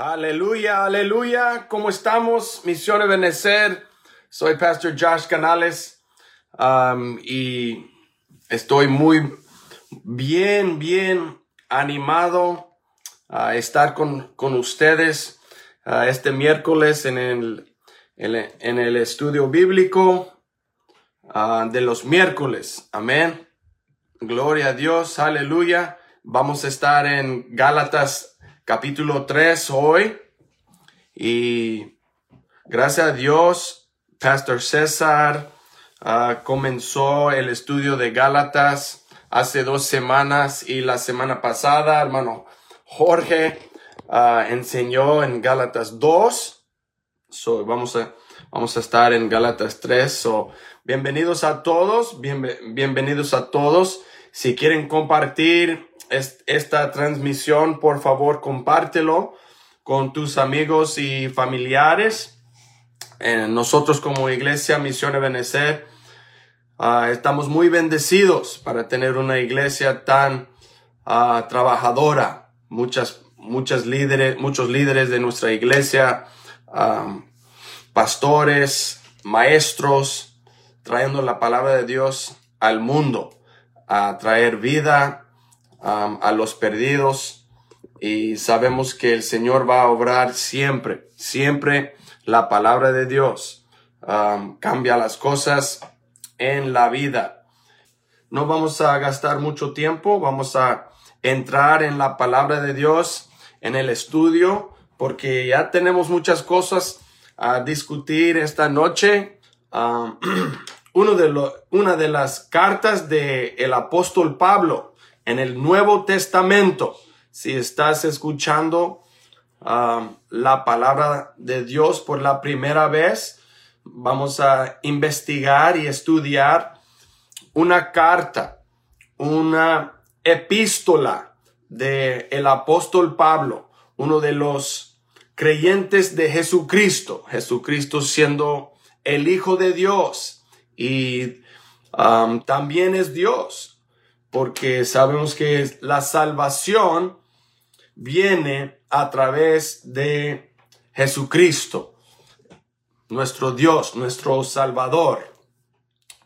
Aleluya, aleluya. ¿Cómo estamos? Misión de Benecer. Soy Pastor Josh Canales um, y estoy muy bien, bien animado a estar con, con ustedes este miércoles en el, en el estudio bíblico uh, de los miércoles. Amén. Gloria a Dios, aleluya. Vamos a estar en Gálatas capítulo 3 hoy. Y gracias a Dios, Pastor César uh, comenzó el estudio de Gálatas hace dos semanas y la semana pasada, hermano Jorge uh, enseñó en Gálatas 2. So, vamos a, vamos a estar en Gálatas 3. So, bienvenidos a todos, bien, bienvenidos a todos. Si quieren compartir esta transmisión, por favor, compártelo con tus amigos y familiares. Eh, nosotros como iglesia Misión Ebenezer uh, estamos muy bendecidos para tener una iglesia tan uh, trabajadora. Muchas, muchas líderes, muchos líderes de nuestra iglesia, um, pastores, maestros, trayendo la palabra de Dios al mundo, a traer vida, a los perdidos y sabemos que el Señor va a obrar siempre, siempre la palabra de Dios cambia las cosas en la vida. No vamos a gastar mucho tiempo, vamos a entrar en la palabra de Dios, en el estudio, porque ya tenemos muchas cosas a discutir esta noche. uno de una de las cartas del el apóstol Pablo en el Nuevo Testamento, si estás escuchando um, la palabra de Dios por la primera vez, vamos a investigar y estudiar una carta, una epístola de el apóstol Pablo, uno de los creyentes de Jesucristo, Jesucristo siendo el Hijo de Dios y um, también es Dios porque sabemos que la salvación viene a través de Jesucristo, nuestro Dios, nuestro Salvador.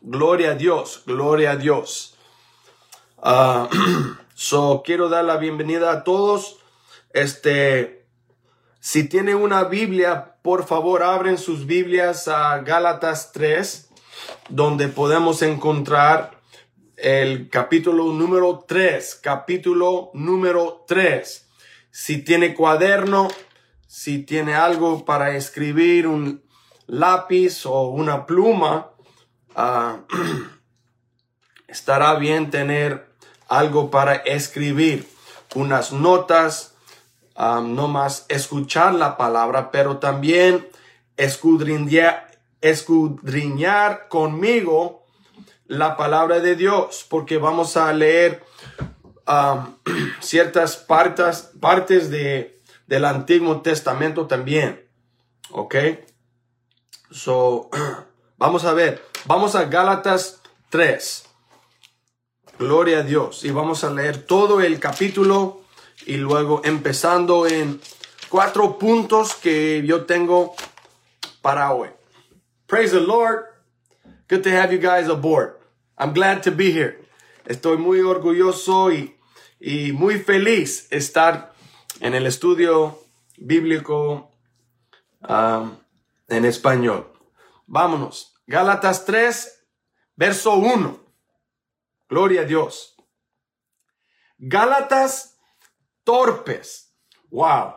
Gloria a Dios, gloria a Dios. Uh, so quiero dar la bienvenida a todos. Este, si tienen una Biblia, por favor abren sus Biblias a Gálatas 3, donde podemos encontrar el capítulo número 3, capítulo número 3. Si tiene cuaderno, si tiene algo para escribir, un lápiz o una pluma, uh, estará bien tener algo para escribir, unas notas, um, no más escuchar la palabra, pero también escudriñar, escudriñar conmigo la palabra de Dios, porque vamos a leer ciertas partes, partes de, del Antiguo Testamento también. ¿Ok? So, vamos a ver, vamos a Gálatas 3. Gloria a Dios. Y vamos a leer todo el capítulo y luego empezando en cuatro puntos que yo tengo para hoy. Praise the Lord. Good to have you guys aboard. I'm glad to be here. Estoy muy orgulloso y, y muy feliz estar en el estudio bíblico um, en español. Vámonos. Gálatas 3, verso 1. Gloria a Dios. Gálatas torpes. Wow.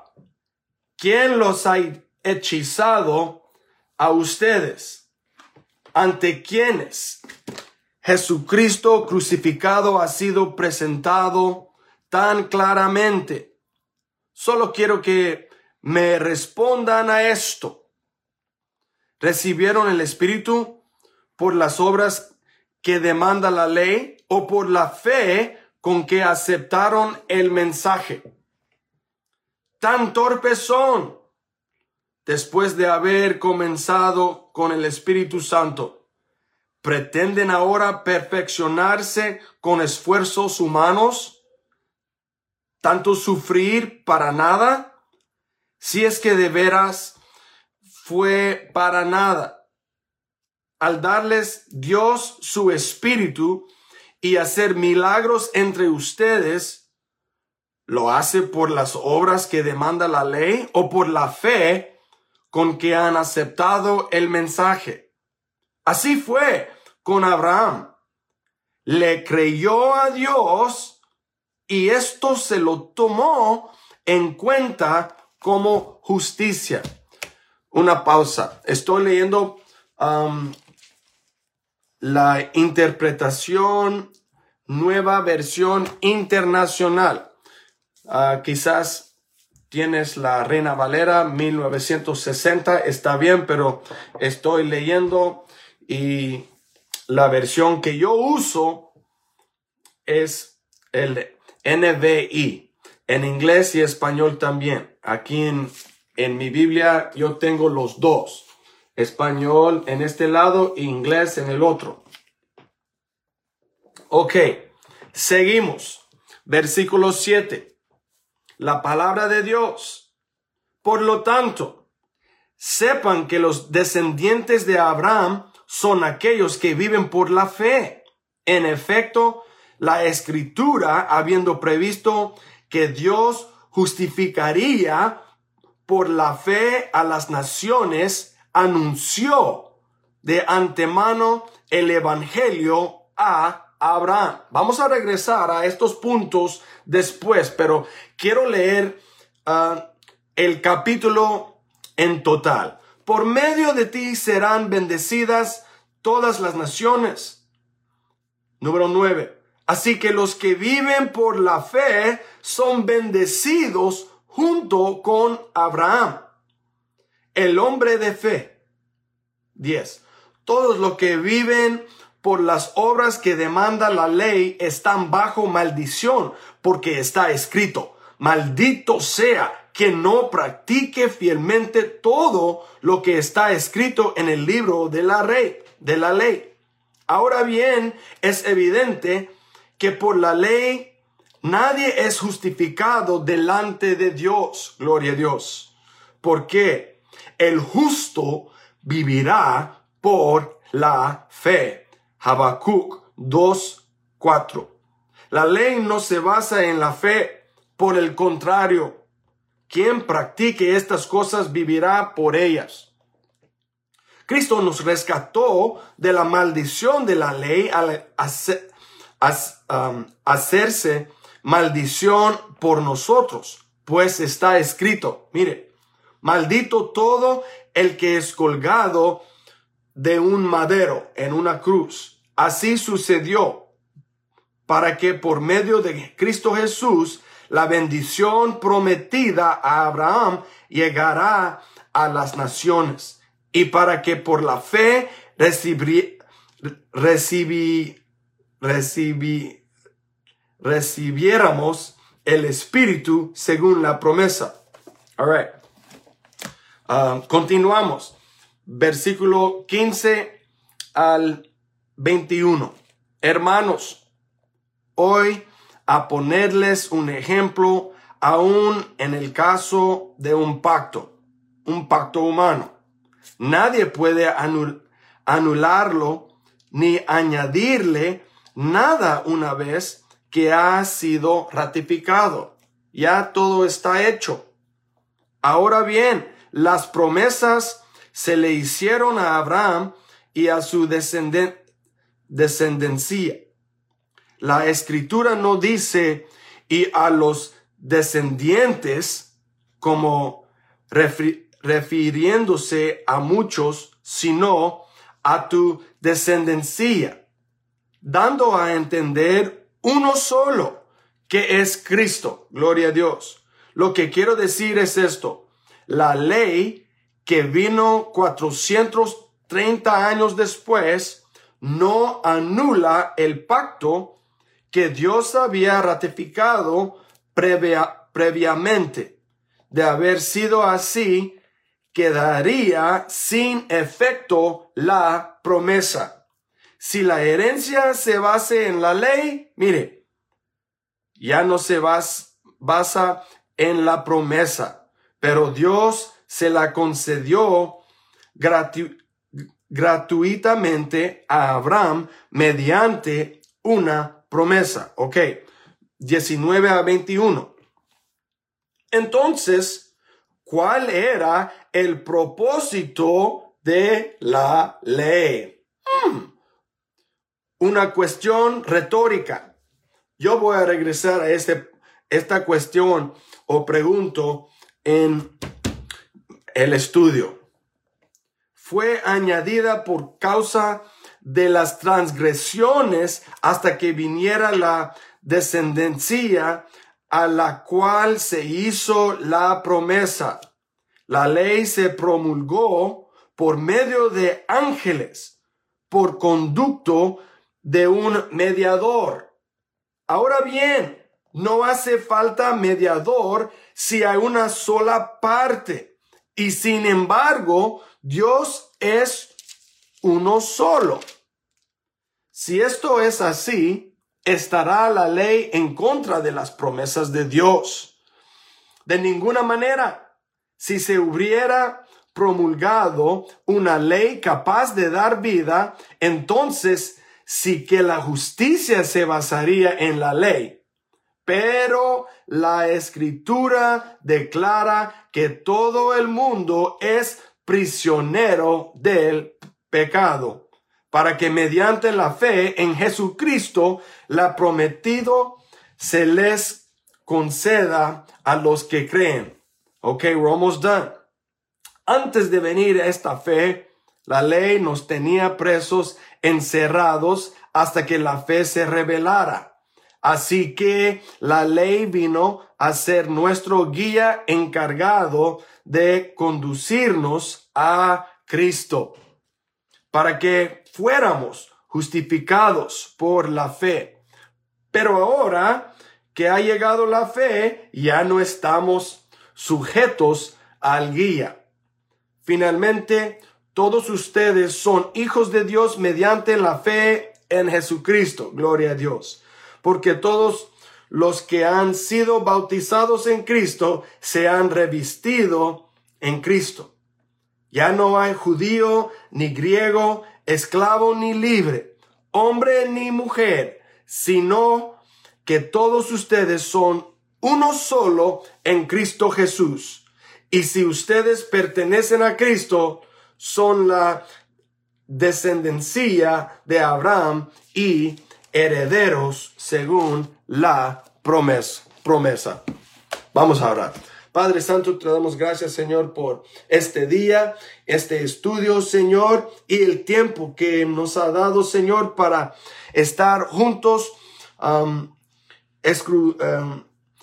¿Quién los ha hechizado a ustedes? Ante quienes Jesucristo crucificado ha sido presentado tan claramente. Solo quiero que me respondan a esto. ¿Recibieron el Espíritu por las obras que demanda la ley o por la fe con que aceptaron el mensaje? Tan torpes son después de haber comenzado con el Espíritu Santo, pretenden ahora perfeccionarse con esfuerzos humanos, tanto sufrir para nada. si es que de veras fue para nada. Al darles Dios su espíritu y hacer milagros entre ustedes, ¿lo hace por las obras que demanda la ley o por la fe con que han aceptado el mensaje? Así fue con Abraham. Le creyó a Dios y esto se lo tomó en cuenta como justicia. Una pausa. Estoy leyendo um, la interpretación nueva versión internacional. Ah, quizás tienes la Reina Valera 1960, está bien, pero estoy leyendo y la versión que yo uso es el NVI, en inglés y español también. Aquí en, en mi Biblia yo tengo los dos, español en este lado e inglés en el otro. Ok, seguimos. Versículo 7. La palabra de Dios. Por lo tanto, sepan que los descendientes de Abraham son aquellos que viven por la fe. En efecto, la escritura, habiendo previsto que Dios justificaría por la fe a las naciones, anunció de antemano el Evangelio a Abraham. Vamos a regresar a estos puntos después, pero quiero leer ah, el capítulo en total. Por medio de ti serán bendecidas todas las naciones. Número 9. Así que los que viven por la fe son bendecidos junto con Abraham, el hombre de fe. 10. Todos los que viven por las obras que demanda la ley están bajo maldición, porque está escrito, maldito sea que no practique fielmente todo lo que está escrito en el libro de la, de la ley. Ahora bien, es evidente que por la ley nadie es justificado delante de Dios. Gloria a Dios. Porque el justo vivirá por la fe. Habacuc 2.4. La ley no se basa en la fe, por el contrario, quien practique estas cosas vivirá por ellas. Cristo nos rescató de la maldición de la ley al um, hacerse maldición por nosotros, pues está escrito, mire, maldito todo el que es colgado de un madero en una cruz. Así sucedió para que por medio de Cristo Jesús la bendición prometida a Abraham llegará a las naciones y para que por la fe recibí, recibiéramos el Espíritu según la promesa. All right. Ah, continuamos. Versículo 15 al 21. Hermanos, hoy a ponerles un ejemplo aún en el caso de un pacto, un pacto humano. Nadie puede anularlo ni añadirle nada una vez que ha sido ratificado. Ya todo está hecho. Ahora bien, las promesas se le hicieron a Abraham y a su descendencia la escritura no dice y a los descendientes como refiriéndose a muchos, sino a tu descendencia, dando a entender uno solo, que es Cristo. Gloria a Dios. Lo que quiero decir es esto. La ley que vino 430 años después no anula el pacto que Dios había ratificado previamente. De haber sido así, quedaría sin efecto la promesa. Si la herencia se base en la ley, mire, ya no se basa en la promesa. pero Dios se la concedió gratuitamente a Abraham mediante una promesa. Ok, 19 a 21. Entonces, ¿cuál era el propósito de la ley? Hmm. Una cuestión retórica. Yo voy a regresar a este, esta cuestión o pregunto en el estudio. Fue añadida por causa de las transgresiones hasta que viniera la descendencia a la cual se hizo la promesa. La ley se promulgó por medio de ángeles, por conducto de un mediador. Ahora bien, no hace falta mediador si hay una sola parte. Y sin embargo, Dios es uno solo. Si esto es así, estará la ley en contra de las promesas de Dios. De ninguna manera, si se hubiera promulgado una ley capaz de dar vida, entonces sí que la justicia se basaría en la ley. Pero la escritura declara que todo el mundo es prisionero del pecado, para que mediante la fe en Jesucristo, la prometido se les conceda a los que creen. Ok, we're almost done. Antes de venir esta fe, la ley nos tenía presos, encerrados, hasta que la fe se revelara. Así que la ley vino a ser nuestro guía encargado de conducirnos a Cristo, para que fuéramos justificados por la fe. Pero ahora que ha llegado la fe, ya no estamos sujetos al guía. Finalmente, todos ustedes son hijos de Dios mediante la fe en Jesucristo. Gloria a Dios. Porque todos los que han sido bautizados en Cristo se han revestido en Cristo. Ya no hay judío ni griego, esclavo ni libre, hombre ni mujer, sino que todos ustedes son uno solo en Cristo Jesús. Y si ustedes pertenecen a Cristo, son la descendencia de Abraham y herederos según la promesa. promesa. Vamos a orar. Padre Santo, te damos gracias, Señor, por este día, este estudio, Señor, y el tiempo que nos ha dado, Señor, para estar juntos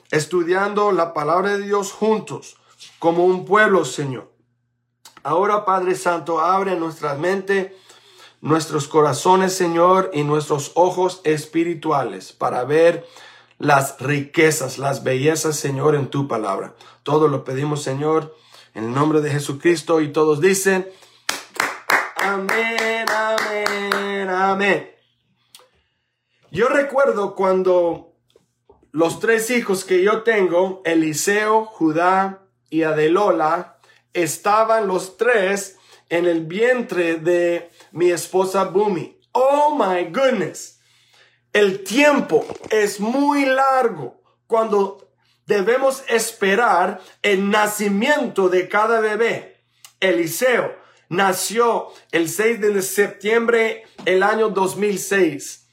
estudiando la palabra de Dios juntos, como un pueblo, Señor. Ahora, Padre Santo, abre nuestra mente, nuestros corazones, Señor, y nuestros ojos espirituales para ver las riquezas, las bellezas, Señor, en tu palabra. Todo lo pedimos, Señor, en el nombre de Jesucristo y todos dicen, amén, amén, amén. Yo recuerdo cuando los tres hijos que yo tengo, Eliseo, Judá y Adelola, estaban los tres en el vientre de mi esposa Bumi. Oh my goodness. El tiempo es muy largo cuando debemos esperar el nacimiento de cada bebé. Eliseo nació el 6 de septiembre el año 2006.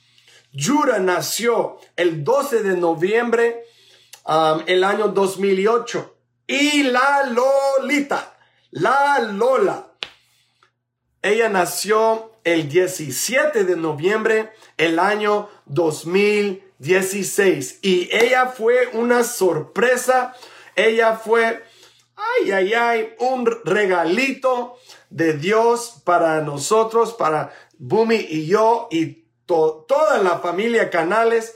Yura nació el 12 de noviembre um, el año 2008. Y la Lolita, la Lola, ella nació el 17 de noviembre el año 2016 y ella fue una sorpresa, ella fue, ay, ay, ay, un regalito de Dios para nosotros, para Bumi y yo y toda la familia Canales,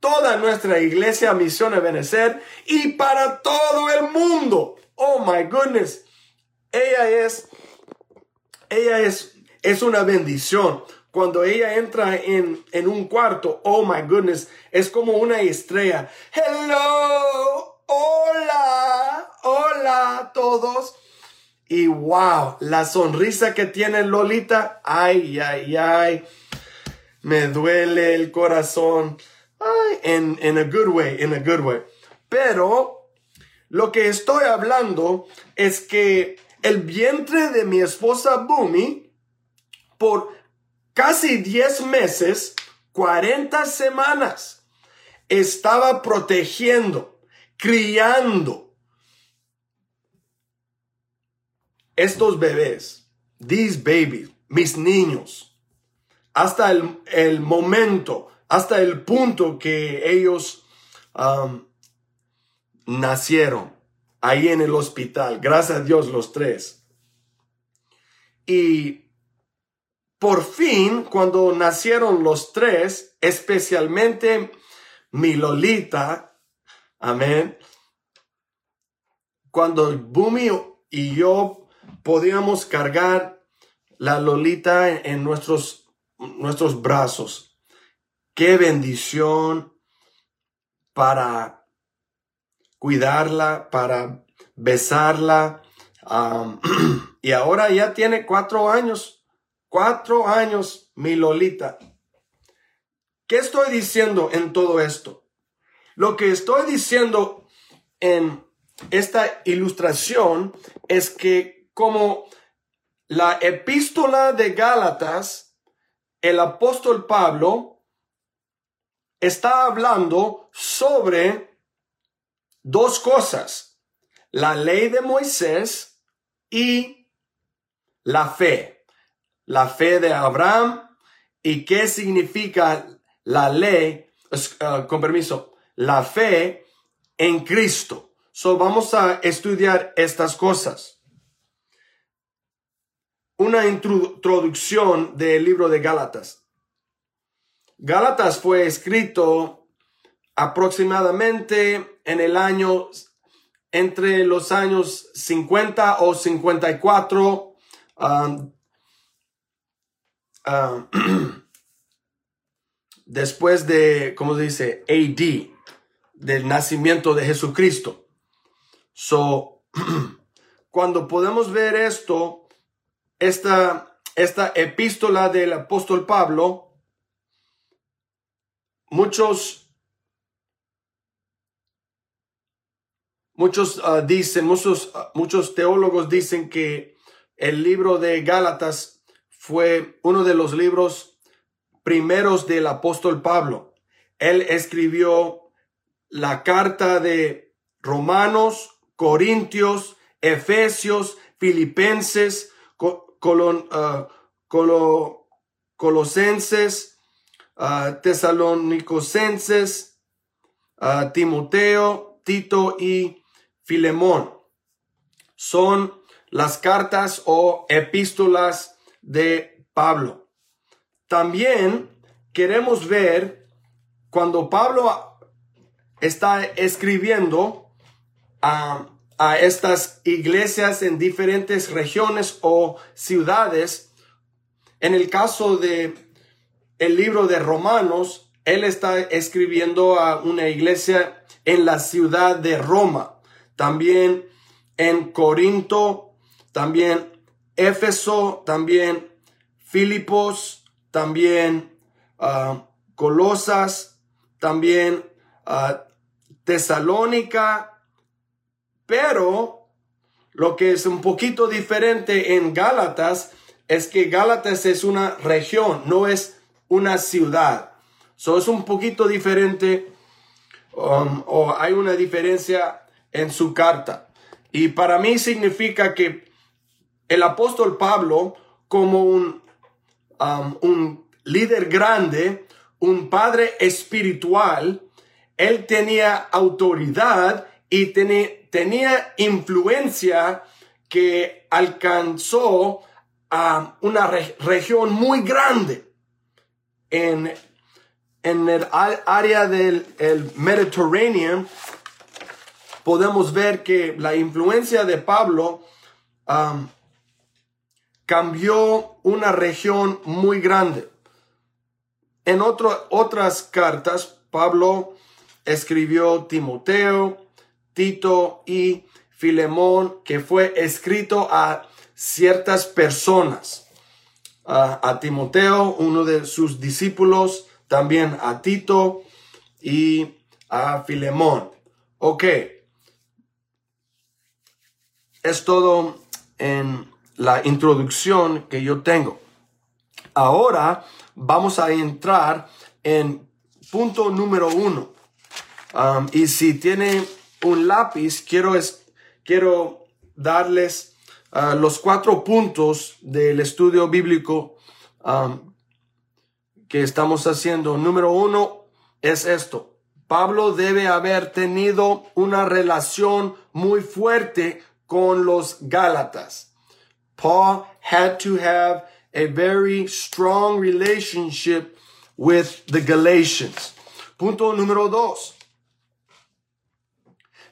toda nuestra iglesia Misión Benecer y para todo el mundo. Oh my goodness. Ella es, ella es es una bendición. Cuando ella entra en, en un cuarto, oh my goodness, es como una estrella. Hello, hola, hola a todos. Y wow, la sonrisa que tiene Lolita, ay, ay, ay, me duele el corazón. Ay, en in a good way, in a good way. Pero lo que estoy hablando es que el vientre de mi esposa Bumi, por casi 10 meses, 40 semanas, estaba protegiendo, criando estos bebés, these babies, mis niños, hasta el, momento, hasta el punto que ellos um, nacieron ahí en el hospital. Gracias a Dios los tres. Y por fin, cuando nacieron los tres, especialmente mi Lolita, amén, cuando Bumi y yo podíamos cargar la Lolita en nuestros, nuestros brazos. Qué bendición para cuidarla, para besarla. y ahora ya tiene cuatro años Cuatro años, mi Lolita. ¿Qué estoy diciendo en todo esto? Lo que estoy diciendo en esta ilustración es que como la epístola de Gálatas, el apóstol Pablo está hablando sobre dos cosas, la ley de Moisés y la fe la fe de Abraham y qué significa la ley, uh, con permiso, la fe en Cristo. So vamos a estudiar estas cosas. Una introducción del libro de Gálatas. Gálatas fue escrito aproximadamente en el año entre los años 50 o 54 um, Ah, después de, ¿cómo se dice? AD, del nacimiento de Jesucristo. So, cuando podemos ver esto, esta, esta epístola del apóstol Pablo, muchos, muchos ah, dicen, muchos, ah, muchos teólogos dicen que el libro de Gálatas fue uno de los libros primeros del apóstol Pablo. Él escribió la carta de Romanos, Corintios, Efesios, Filipenses, uh, Colosenses, Tesalonicosenses, uh, Timoteo, Tito y Filemón. Son las cartas o epístolas de Pablo. También queremos ver cuando Pablo está escribiendo a, estas iglesias en diferentes regiones o ciudades. En el caso de el libro de Romanos, él está escribiendo a una iglesia en la ciudad de Roma, también en Corinto, también Éfeso, también Filipos, también ah, Colosas, también uh, Tesalónica, pero lo que es un poquito diferente en Gálatas es que Gálatas es una región, no es una ciudad. So es un poquito diferente um, o hay una diferencia en su carta. Y para mí significa que el apóstol Pablo como un, um, un líder grande, un padre espiritual, él tenía autoridad y tenía influencia que alcanzó a una región muy grande en, en el área del Mediterráneo. Podemos ver que la influencia de Pablo cambió una región muy grande. En otras cartas, Pablo escribió Timoteo, Tito y Filemón, que fue escrito a ciertas personas. a Timoteo, uno de sus discípulos, también a Tito y a Filemón. Ok. Es todo en la introducción que yo tengo. Ahora vamos a entrar en punto número uno. Y si tiene un lápiz, quiero, es, quiero darles uh, los cuatro puntos del estudio bíblico que estamos haciendo. Número uno es esto. Pablo debe haber tenido una relación muy fuerte con los Gálatas. Paul had to have a very strong relationship with the Galatians. Punto número dos.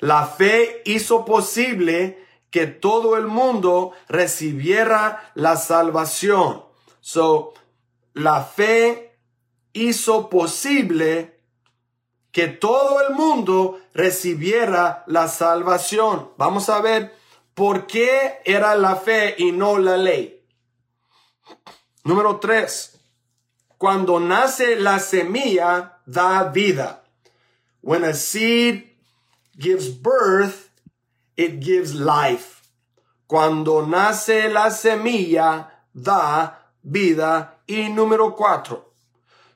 La fe hizo posible que todo el mundo recibiera la salvación. So, la fe hizo posible que todo el mundo recibiera la salvación. Vamos a ver por qué era la fe y no la ley. Número tres. Cuando nace la semilla, da vida. When a seed gives birth, it gives life. Cuando nace la semilla, da vida. Y número cuatro,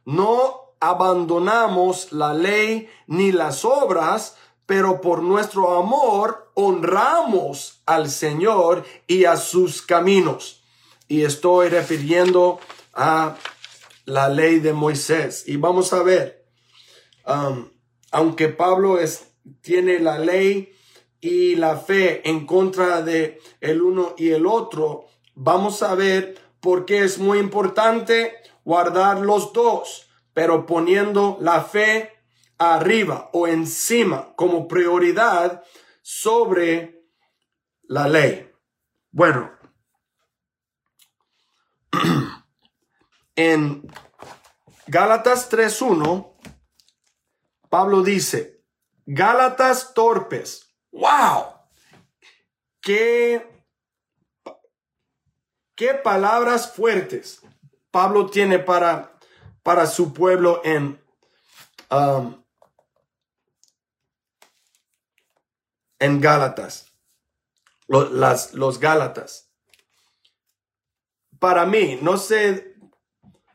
no abandonamos la ley ni las obras, pero por nuestro amor honramos al Señor y a sus caminos. Y estoy refiriendo a la ley de Moisés. Y vamos a ver, um, aunque Pablo es, tiene la ley y la fe en contra de el uno y el otro, vamos a ver por qué es muy importante guardar los dos, pero poniendo la fe arriba o encima como prioridad sobre la ley. Bueno, en Gálatas 3.1, Pablo dice, Gálatas torpes. ¡Wow! ¿Qué, qué palabras fuertes Pablo tiene para, para su pueblo en, um, en Gálatas. Los, las, los Gálatas. Para mí, no sé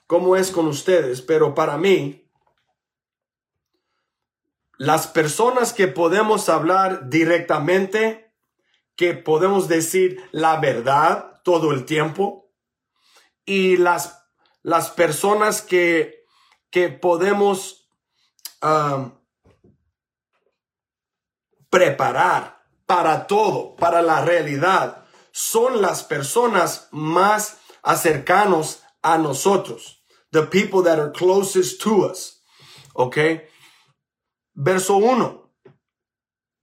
cómo es con ustedes, pero para mí, las personas que podemos hablar directamente, que podemos decir la verdad todo el tiempo, y las, las personas que, que podemos um, preparar para todo, para la realidad, son las personas más acercanos a nosotros. The people that are closest to us. Okay? verso 1.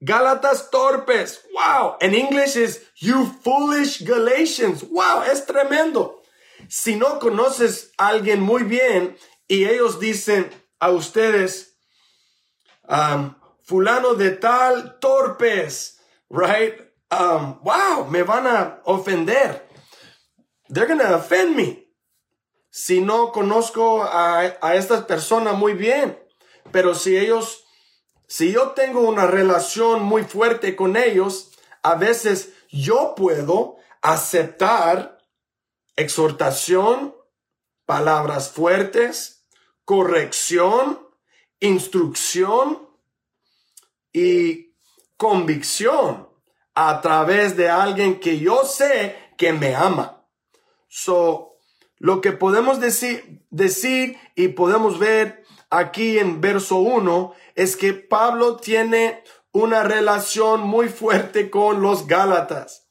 Gálatas torpes. Wow. En English es you foolish Galatians. Wow, es tremendo. Si no conoces a alguien muy bien y ellos dicen a ustedes, um, fulano de tal torpes, right? Um, wow, me van a ofender. They're to offend me. Si no conozco a, a estas personas muy bien, pero si ellos si yo tengo una relación muy fuerte con ellos, a veces yo puedo aceptar exhortación, palabras fuertes, corrección, instrucción y convicción a través de alguien que yo sé que me ama. So, lo que podemos decir, y podemos ver aquí en verso 1 es que Pablo tiene una relación muy fuerte con los Gálatas.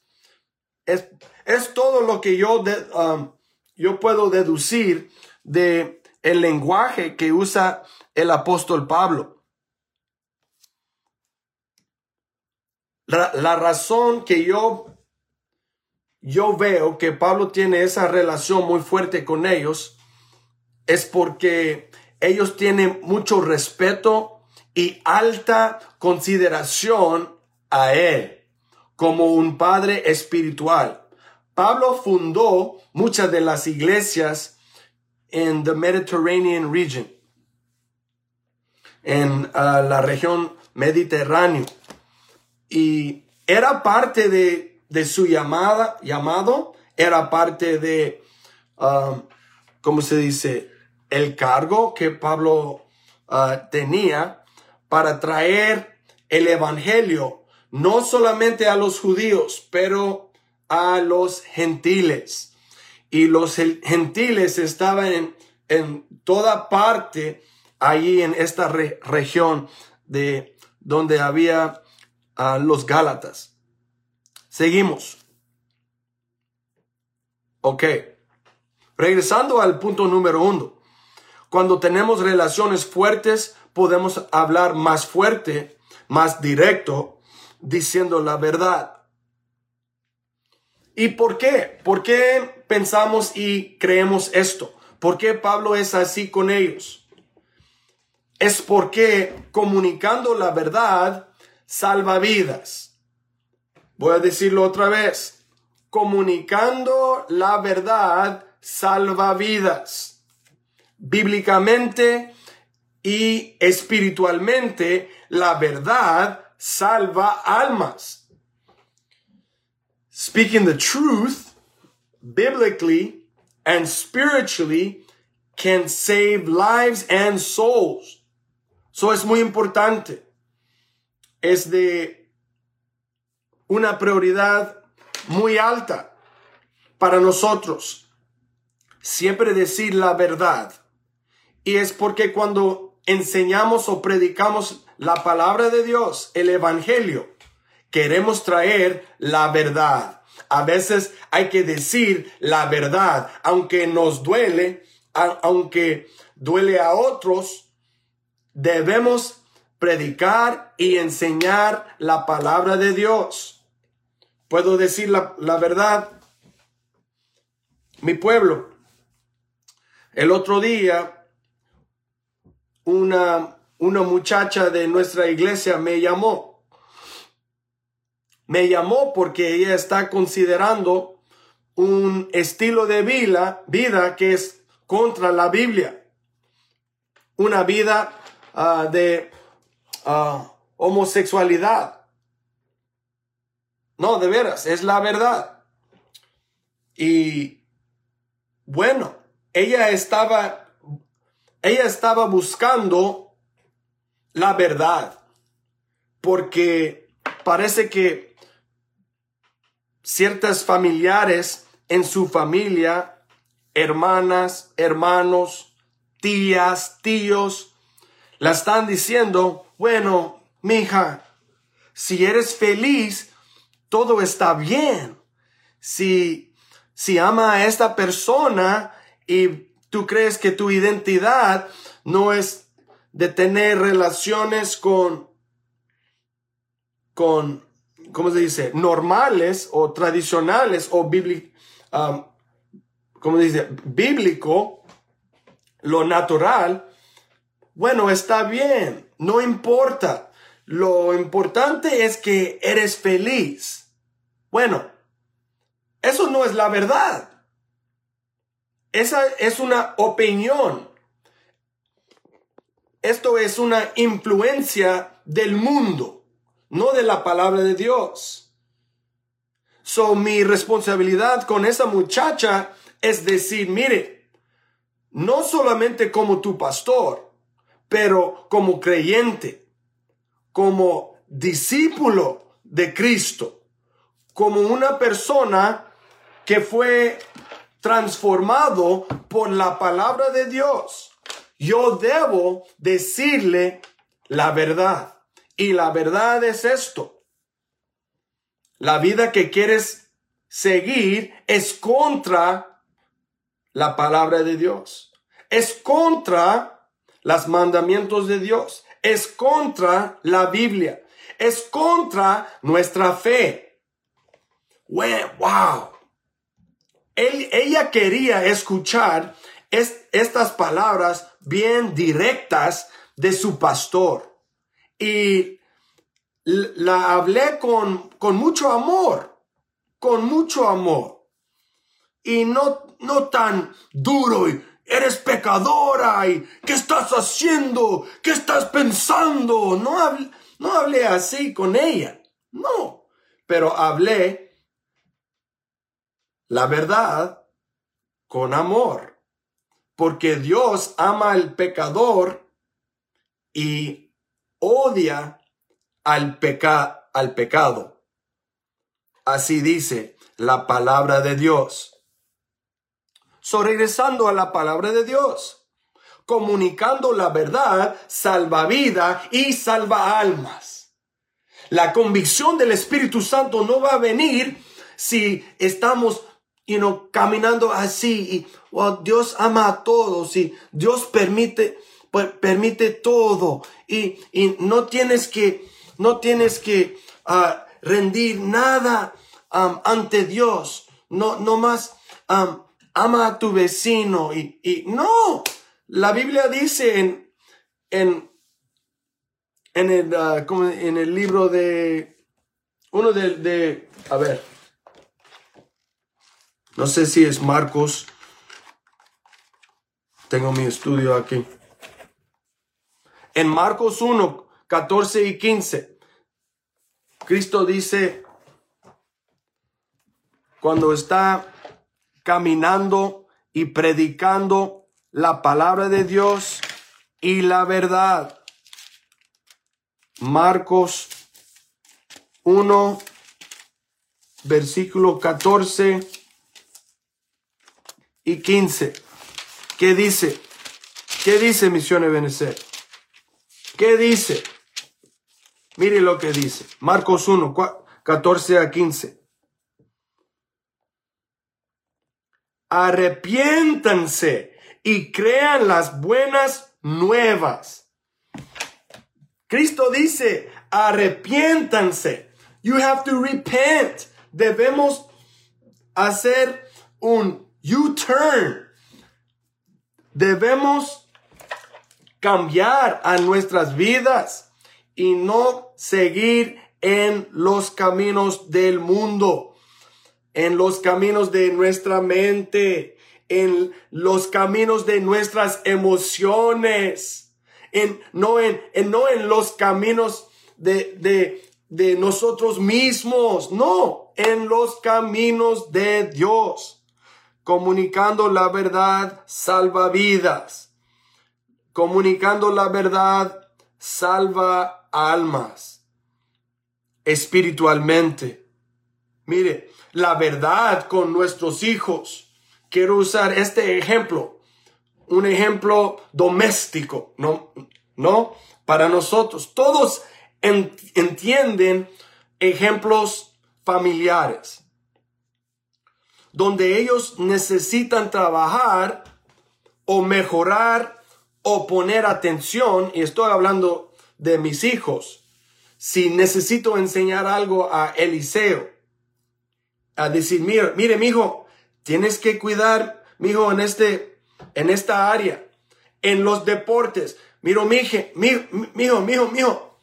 Es, es todo lo que yo, um, yo puedo deducir de el lenguaje que usa el apóstol Pablo. La, la razón que yo yo veo que Pablo tiene esa relación muy fuerte con ellos es porque ellos tienen mucho respeto y alta consideración a Él como un Padre espiritual. Pablo fundó muchas de las iglesias en the Mediterranean region, en ah, la región mediterránea. Y era parte de, de su llamada, llamado, era parte de, um, ¿cómo se dice? El cargo que Pablo uh, tenía para traer el evangelio no solamente a los judíos, pero a los gentiles. Y los gentiles estaban en, en toda parte allí en esta región de donde había a los Gálatas. Seguimos. Ok. Regresando al punto número uno. Cuando tenemos relaciones fuertes, podemos hablar más fuerte, más directo, diciendo la verdad. ¿Y por qué? ¿Por qué pensamos y creemos esto? ¿Por qué Pablo es así con ellos? Es porque comunicando la verdad salva vidas. Voy a decirlo otra vez. Comunicando la verdad salva vidas. Bíblicamente y espiritualmente, la verdad salva almas. Speaking the truth, biblically and spiritually, can save lives and souls. So es muy importante es de una prioridad muy alta para nosotros. Siempre decir la verdad. Y es porque cuando enseñamos o predicamos la palabra de Dios, el Evangelio, queremos traer la verdad. A veces hay que decir la verdad, aunque nos duele, aunque duele a otros, debemos predicar y enseñar la palabra de Dios. Puedo decir la, verdad. Mi pueblo, el otro día, una, una muchacha de nuestra iglesia me llamó. Me llamó porque ella está considerando un estilo de vida, vida que es contra la Biblia. Una vida ah, de homosexualidad. No, de veras, es la verdad. Y bueno, ella estaba, ella estaba buscando la verdad, porque parece que ciertas familiares en su familia, hermanas, hermanos, tías, tíos, la están diciendo, bueno, mija, si eres feliz, todo está bien. Si, si ama a esta persona y tú crees que tu identidad no es de tener relaciones con, con, ¿cómo se dice? Normales o tradicionales o bíblico, um, ¿cómo se dice? Bíblico, lo natural, bueno, está bien no importa. Lo importante es que eres feliz. Bueno, eso no es la verdad. Esa es una opinión. Esto es una influencia del mundo, no de la palabra de Dios. So, mi responsabilidad con esa muchacha es decir, mire, no solamente como tu pastor, pero como creyente, como discípulo de Cristo, como una persona que fue transformado por la palabra de Dios. Yo debo decirle la verdad. Y la verdad es esto. La vida que quieres seguir es contra la palabra de Dios. Es contra los mandamientos de Dios, es contra la Biblia, es contra nuestra fe. Wow. ella quería escuchar estas palabras bien directas de su pastor. Y la hablé con, con mucho amor, con mucho amor. Y no, no tan duro y eres pecadora y ¿qué estás haciendo? ¿Qué estás pensando? No hablé, no así con ella, no, pero hablé la verdad con amor, porque Dios ama al pecador y odia al, peca al pecado. Así dice la palabra de Dios. So, regresando a la palabra de Dios, comunicando la verdad salva vida y salva almas. La convicción del Espíritu Santo no va a venir si estamos you know, caminando así y Dios ama a todos y Dios permite, permite todo y, y no tienes que, no tienes que uh, rendir nada ante Dios. No, no más ama a tu vecino y, y no, la Biblia dice en, en, en, el, uh, como en el libro de, uno de, de, a ver, no sé si es Marcos, tengo mi estudio aquí. En Marcos 1, 14 y 15, Cristo dice, cuando está caminando y predicando la palabra de Dios y la verdad. Marcos 1, versículo 14 y 15. ¿Qué dice? ¿Qué dice Misiones Benecer? ¿Qué dice? Mire lo que dice. Marcos 1, 14 a 15. Arrepiéntanse y crean las buenas nuevas. Cristo dice, arrepiéntanse. You have to repent. Debemos hacer un U-turn. Debemos cambiar a nuestras vidas y no seguir en los caminos del mundo en los caminos de nuestra mente, en los caminos de nuestras emociones, en, no, en, no en los caminos de, de, de nosotros mismos, no, en los caminos de Dios. Comunicando la verdad salva vidas. Comunicando la verdad salva almas espiritualmente. Mire, la verdad con nuestros hijos. Quiero usar este ejemplo, un ejemplo doméstico, ¿no? ¿No? Para nosotros, todos entienden ejemplos familiares, donde ellos necesitan trabajar o mejorar o poner atención, y estoy hablando de mis hijos, si necesito enseñar algo a Eliseo, a decir, mire, mire, mijo, tienes que cuidar, mijo, en este, en esta área, en los deportes. Miro, mije, mijo, mijo, mijo,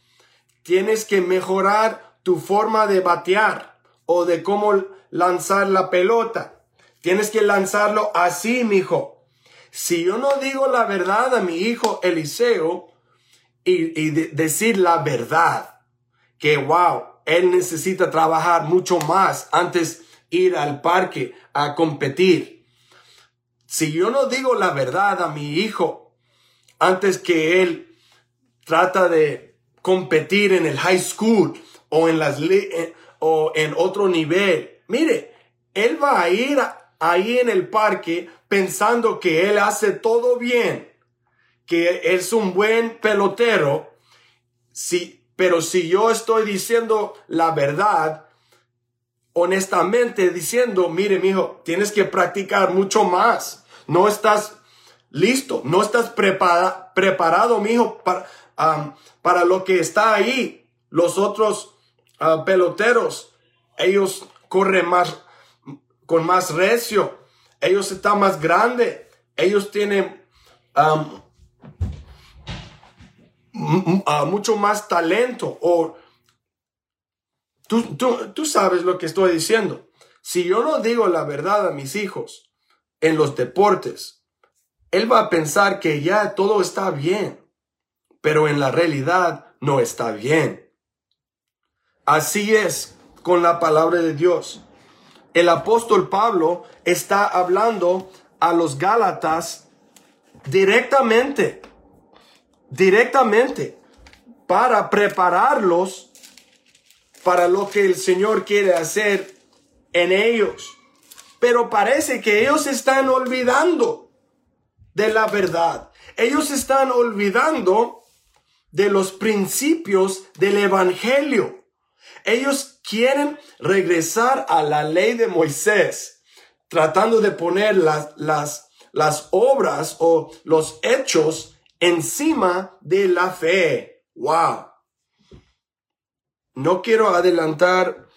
tienes que mejorar tu forma de batear o de cómo lanzar la pelota. Tienes que lanzarlo así, mijo. Si yo no digo la verdad a mi hijo Eliseo y, y decir la verdad, que wow, él necesita trabajar mucho más antes ir al parque a competir. Si yo no digo la verdad a mi hijo antes que él trata de competir en el high school o en las eh, o en otro nivel, mire, él va a ir ahí en el parque pensando que él hace todo bien, que es un buen pelotero, sí, pero si yo estoy diciendo la verdad, honestamente diciendo, mire, mijo, tienes que practicar mucho más. No estás listo, no estás preparado, preparado, mijo, para, para lo que está ahí. Los otros ah, peloteros, ellos corren más, con más recio. Ellos están más grandes. Ellos tienen ah, mucho más talento o Tú, tú, tú sabes lo que estoy diciendo. Si yo no digo la verdad a mis hijos en los deportes, él va a pensar que ya todo está bien, pero en la realidad no está bien. Así es con la palabra de Dios. El apóstol Pablo está hablando a los Gálatas directamente, directamente, para prepararlos para lo que el Señor quiere hacer en ellos. Pero parece que ellos están olvidando de la verdad. Ellos están olvidando de los principios del Evangelio. Ellos quieren regresar a la ley de Moisés, tratando de poner las, las, las obras o los hechos encima de la fe. Wow. No quiero adelantar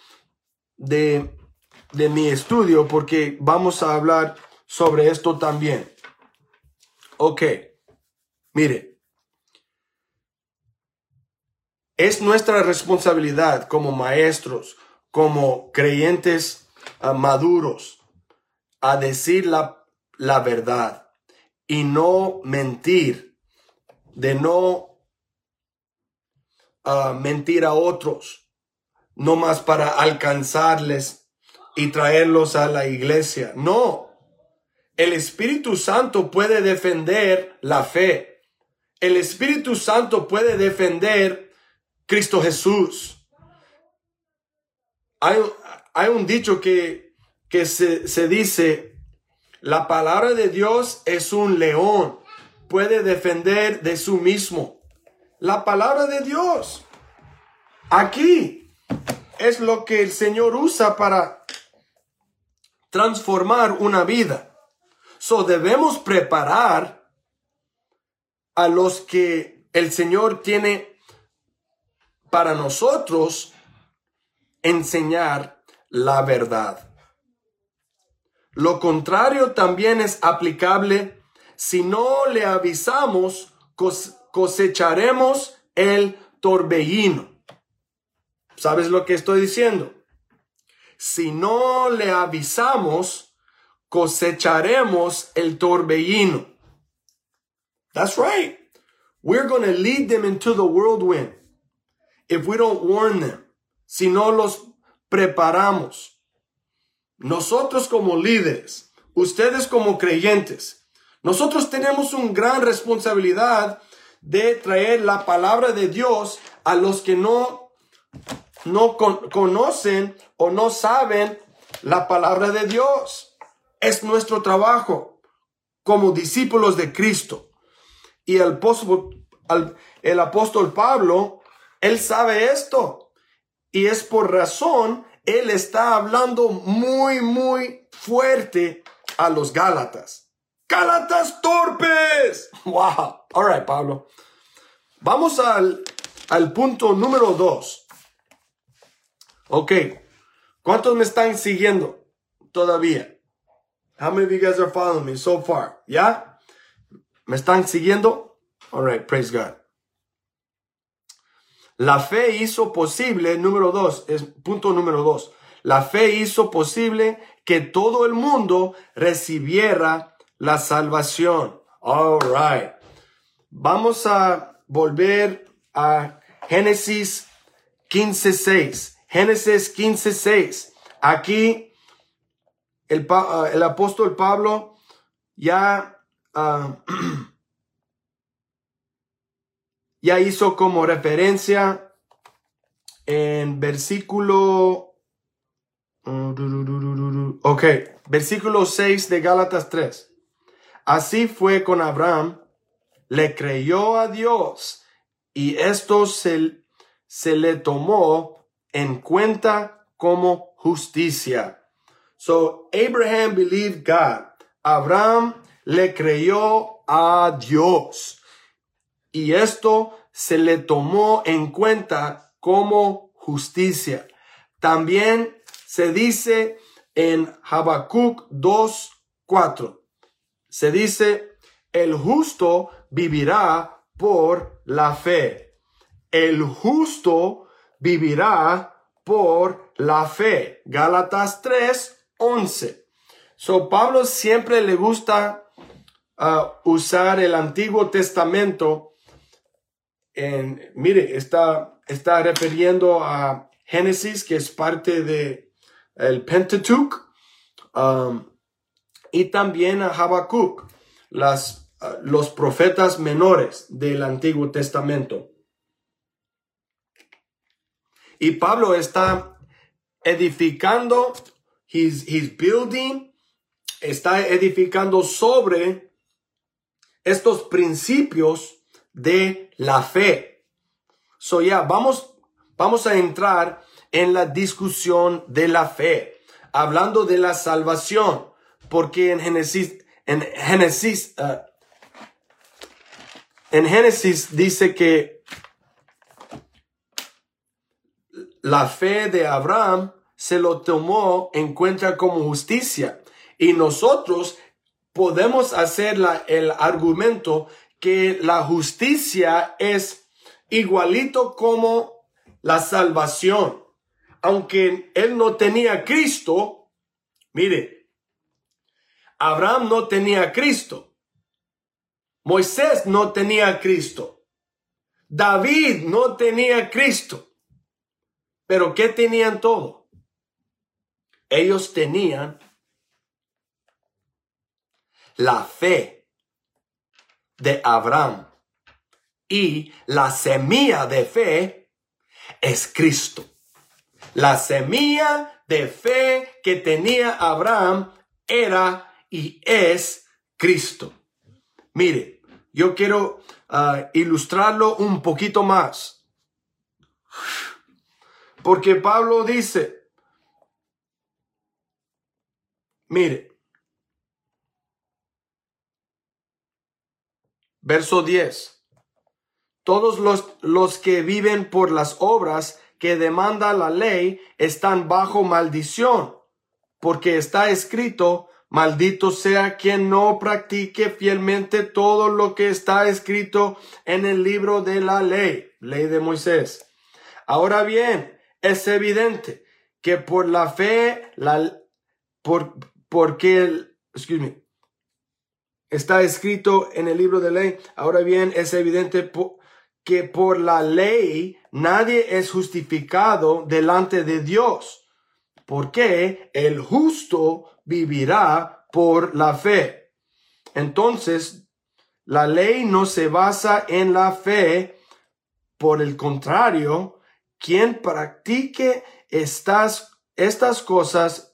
de, de mi estudio porque vamos a hablar sobre esto también. Ok, mire, es nuestra responsabilidad como maestros, como creyentes ah, maduros, a decir la, la verdad y no mentir, de no uh, mentir a otros, no más para alcanzarles y traerlos a la iglesia. No, el Espíritu Santo puede defender la fe. El Espíritu Santo puede defender Cristo Jesús. Hay, hay un dicho que, que se, se dice, la palabra de Dios es un león, puede defender de su mismo. La palabra de Dios. Aquí es lo que el Señor usa para transformar una vida. So debemos preparar a los que el Señor tiene para nosotros enseñar la verdad. Lo contrario también es aplicable. Si no le avisamos, cosecharemos el torbellino. ¿Sabes lo que estoy diciendo? Si no le avisamos, cosecharemos el torbellino. That's right. We're going to lead them into the whirlwind if we don't warn them. Si no los preparamos. Nosotros como líderes, ustedes como creyentes, nosotros tenemos una gran responsabilidad de traer la palabra de Dios a los que no, no conocen o no saben la palabra de Dios. Es nuestro trabajo como discípulos de Cristo. Y el apóstol, el apóstol Pablo, él sabe esto. Y es por razón, él está hablando muy, muy fuerte a los Gálatas. Gálatas torpes. Wow. All right, Pablo. Vamos al, al punto número dos. Ok. ¿Cuántos me están siguiendo todavía? How many of you guys are following me so far? ¿Ya? ¿Me están siguiendo? All right, praise God. La fe hizo posible, número dos, es punto número dos. La fe hizo posible que todo el mundo recibiera la salvación. All right. Vamos a volver a Génesis 15.6. Génesis 15.6. Aquí el, ah, el apóstol Pablo ya, ah, ya hizo como referencia en versículo, ok, versículo 6 de Gálatas 3. Así fue con Abraham, le creyó a Dios y esto se, se le tomó en cuenta como justicia. So Abraham believed God. Abraham le creyó a Dios. Y esto se le tomó en cuenta como justicia. También se dice en Habacuc 2:4. Se dice, el justo vivirá por la fe. El justo vivirá por la fe. Gálatas 3, 11. So Pablo siempre le gusta uh, usar el Antiguo Testamento. En, mire, está, está refiriendo a Génesis, que es parte de el Pentateuch, um, y también a Habacuc, las, uh, los profetas menores del Antiguo Testamento. Y Pablo está edificando, he's building, está edificando sobre estos principios de la fe. So ya, vamos, vamos a entrar en la discusión de la fe, hablando de la salvación, porque en Génesis, en Génesis, uh, en Génesis dice que la fe de Abraham se lo tomó en cuenta como justicia. Y nosotros podemos hacer el argumento que la justicia es igualito como la salvación. Aunque él no tenía Cristo, mire, Abraham no tenía Cristo. Moisés no tenía Cristo. David no tenía Cristo. Pero ¿qué tenían todo? Ellos tenían la fe de Abraham y la semilla de fe es Cristo. La semilla de fe que tenía Abraham era y es Cristo. Mire, yo quiero ah, ilustrarlo un poquito más. Porque Pablo dice, mire, verso 10, todos los, los que viven por las obras que demanda la ley están bajo maldición, porque está escrito, Maldito sea quien no practique fielmente todo lo que está escrito en el libro de la ley, ley de Moisés. Ahora bien, es evidente que por la fe, la, por, porque, me, está escrito en el libro de ley. Ahora bien, es evidente que por la ley nadie es justificado delante de Dios, porque el justo vivirá por la fe. Entonces, la ley no se basa en la fe, por el contrario, quien practique estas, estas cosas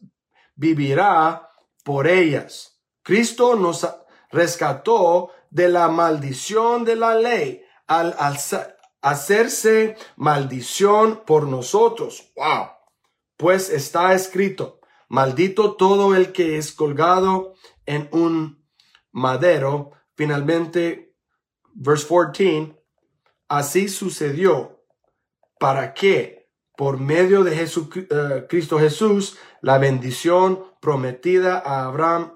vivirá por ellas. Cristo nos rescató de la maldición de la ley al, hacerse maldición por nosotros. Wow. Pues está escrito, maldito todo el que es colgado en un madero. Finalmente, verse 14, así sucedió para que por medio de eh, Cristo Jesús la bendición prometida a Abraham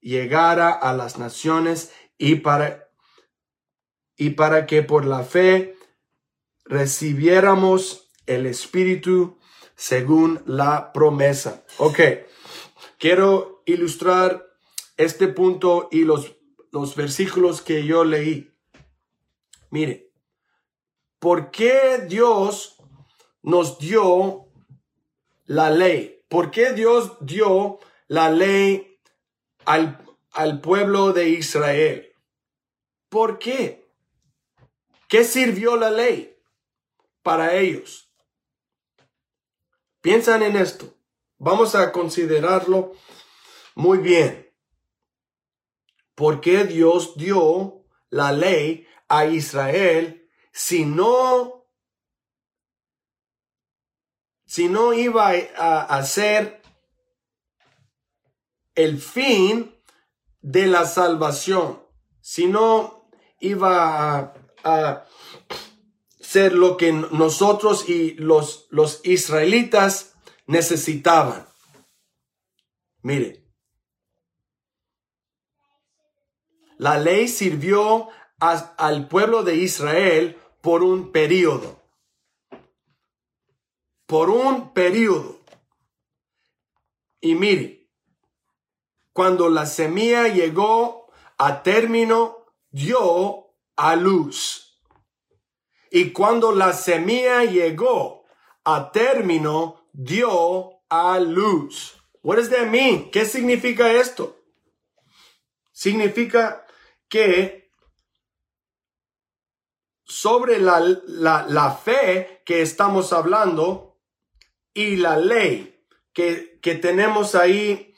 llegara a las naciones y para, y para que por la fe recibiéramos el Espíritu según la promesa. Ok, quiero ilustrar este punto y los, los versículos que yo leí. Mire, ¿Por qué Dios nos dio la ley? ¿Por qué Dios dio la ley al, al pueblo de Israel? ¿Por qué? ¿Qué sirvió la ley para ellos? Piensan en esto. Vamos a considerarlo muy bien. ¿Por qué Dios dio la ley a Israel si no, si no iba a hacer el fin de la salvación, si no iba a, a ser lo que nosotros y los, los israelitas necesitaban. Mire, la ley sirvió al pueblo de Israel por un periodo. por un periodo. Y mire, cuando la semilla llegó a término, dio a luz. Y cuando la semilla llegó a término, dio a luz. What does that mean? ¿Qué significa esto? Significa que sobre la, la, la fe que estamos hablando y la ley que, que tenemos ahí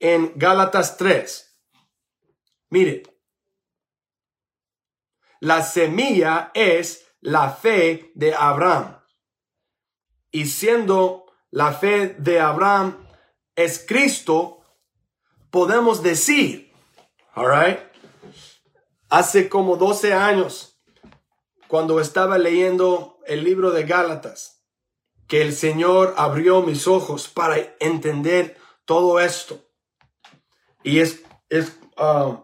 en Gálatas 3. Mire, la semilla es la fe de Abraham. Y siendo la fe de Abraham es Cristo, podemos decir, all hace como 12 años, cuando estaba leyendo el libro de Gálatas, que el Señor abrió mis ojos para entender todo esto. Y es, es uh,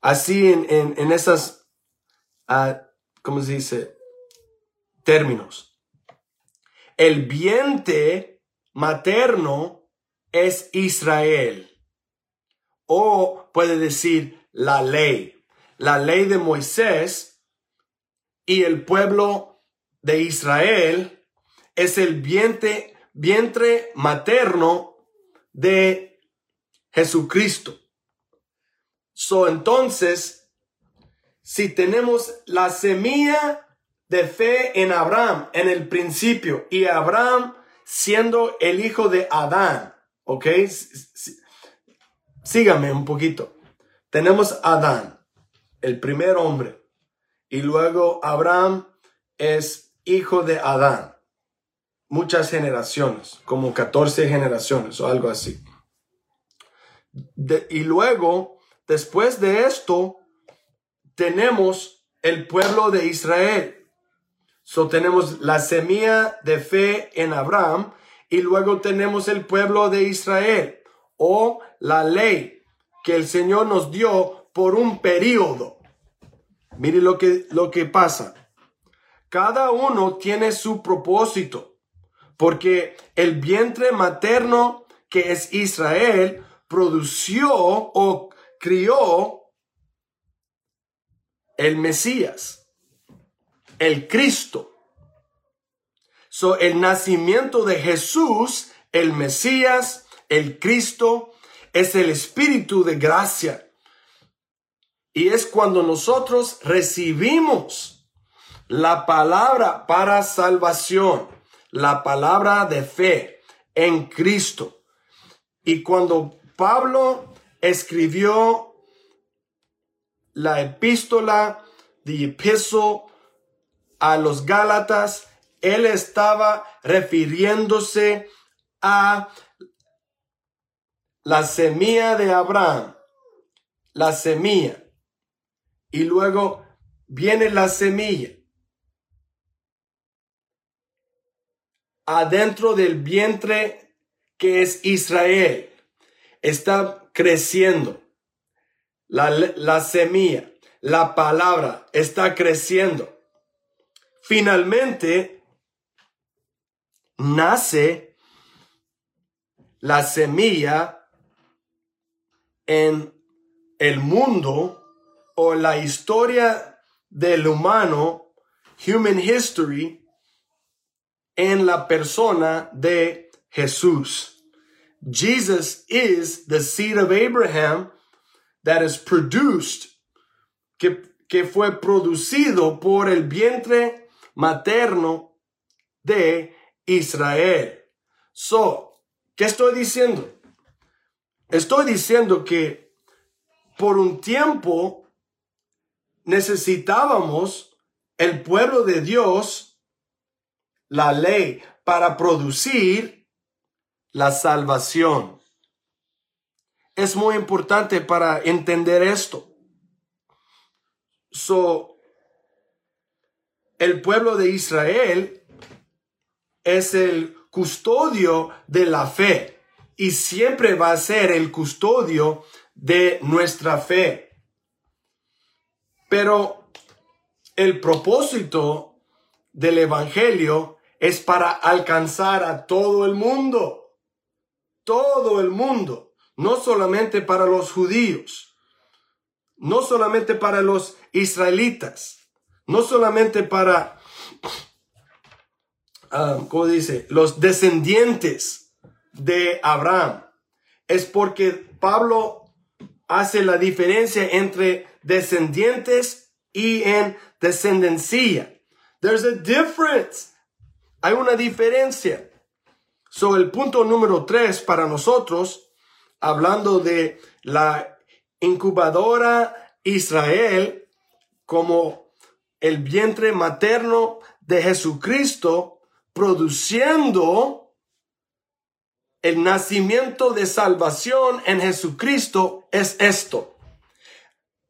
así en, en, en esas, uh, ¿cómo se dice? Términos. El vientre materno es Israel. O puede decir la ley. La ley de Moisés y el pueblo de Israel es el vientre, vientre materno de Jesucristo. So entonces, si tenemos la semilla de fe en Abraham en el principio y Abraham siendo el hijo de Adán. ¿Ok? Sígame un poquito. Tenemos Adán, el primer hombre. Y luego Abraham es hijo de Adán. Muchas generaciones, como 14 generaciones o algo así. y luego, después de esto, tenemos el pueblo de Israel. So tenemos la semilla de fe en Abraham y luego tenemos el pueblo de Israel o la ley que el Señor nos dio por un periodo. Mire lo que, lo que pasa. Cada uno tiene su propósito, porque el vientre materno que es Israel produció o crió el Mesías el Cristo. So, el nacimiento de Jesús, el Mesías, el Cristo, es el Espíritu de gracia. Y es cuando nosotros recibimos la palabra para salvación, la palabra de fe en Cristo. Y cuando Pablo escribió la epístola, the epistle a los Gálatas, él estaba refiriéndose a la semilla de Abraham, la semilla. Y luego viene la semilla. Adentro del vientre que es Israel. Está creciendo. La, la semilla, la palabra está creciendo finalmente nace la semilla en el mundo o la historia del humano, human history, en la persona de Jesús. Jesus is the seed of Abraham that is produced, que, que fue producido por el vientre materno de Israel. So, ¿qué estoy diciendo? Estoy diciendo que por un tiempo necesitábamos el pueblo de Dios, la ley, para producir la salvación. Es muy importante para entender esto. So, el pueblo de Israel es el custodio de la fe y siempre va a ser el custodio de nuestra fe. Pero el propósito del Evangelio es para alcanzar a todo el mundo. Todo el mundo. No solamente para los judíos. No solamente para los israelitas. No solamente para, uh, ¿cómo dice? Los descendientes de Abraham. Es porque Pablo hace la diferencia entre descendientes y en descendencia. There's a difference. Hay una diferencia. So, el punto número tres para nosotros, hablando de la incubadora Israel como el vientre materno de Jesucristo, produciendo el nacimiento de salvación en Jesucristo, es esto.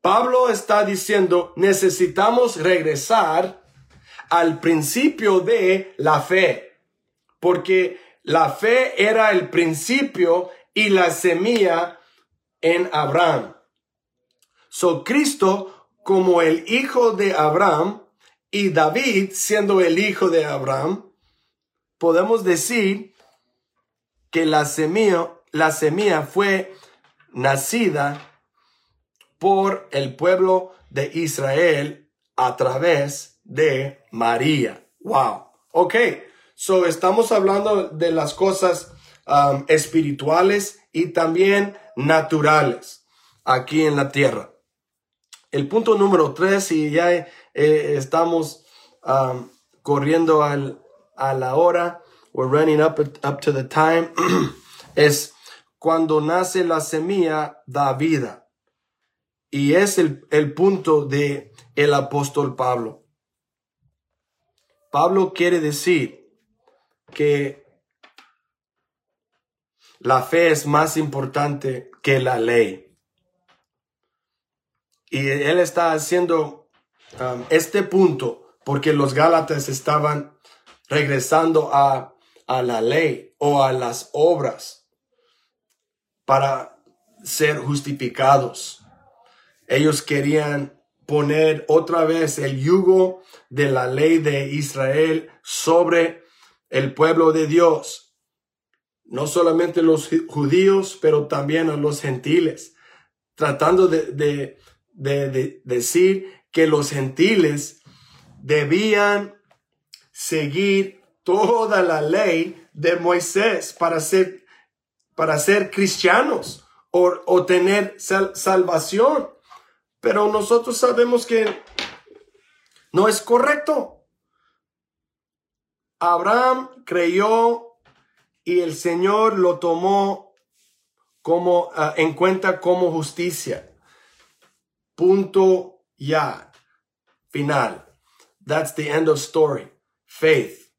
Pablo está diciendo, necesitamos regresar al principio de la fe, porque la fe era el principio y la semilla en Abraham. So Cristo como el hijo de Abraham y David siendo el hijo de Abraham, podemos decir que la semilla, la semilla fue nacida por el pueblo de Israel a través de María. Wow. Ok. So estamos hablando de las cosas espirituales y también naturales aquí en la tierra. El punto número tres, y ya eh, estamos um, corriendo al, a la hora, we're running up, up to the time, es cuando nace la semilla da vida. Y es el, el punto de el apóstol Pablo. Pablo quiere decir que la fe es más importante que la ley. Y él está haciendo um, este punto porque los Gálatas estaban regresando a, a la ley o a las obras para ser justificados. Ellos querían poner otra vez el yugo de la ley de Israel sobre el pueblo de Dios. No solamente los judíos, pero también a los gentiles. Tratando de, decir que los gentiles debían seguir toda la ley de Moisés para ser, para ser cristianos o, tener salvación. Pero nosotros sabemos que no es correcto. Abraham creyó y el Señor lo tomó como ah, en cuenta como justicia. Punto ya. Final. That's the end of story. Faith.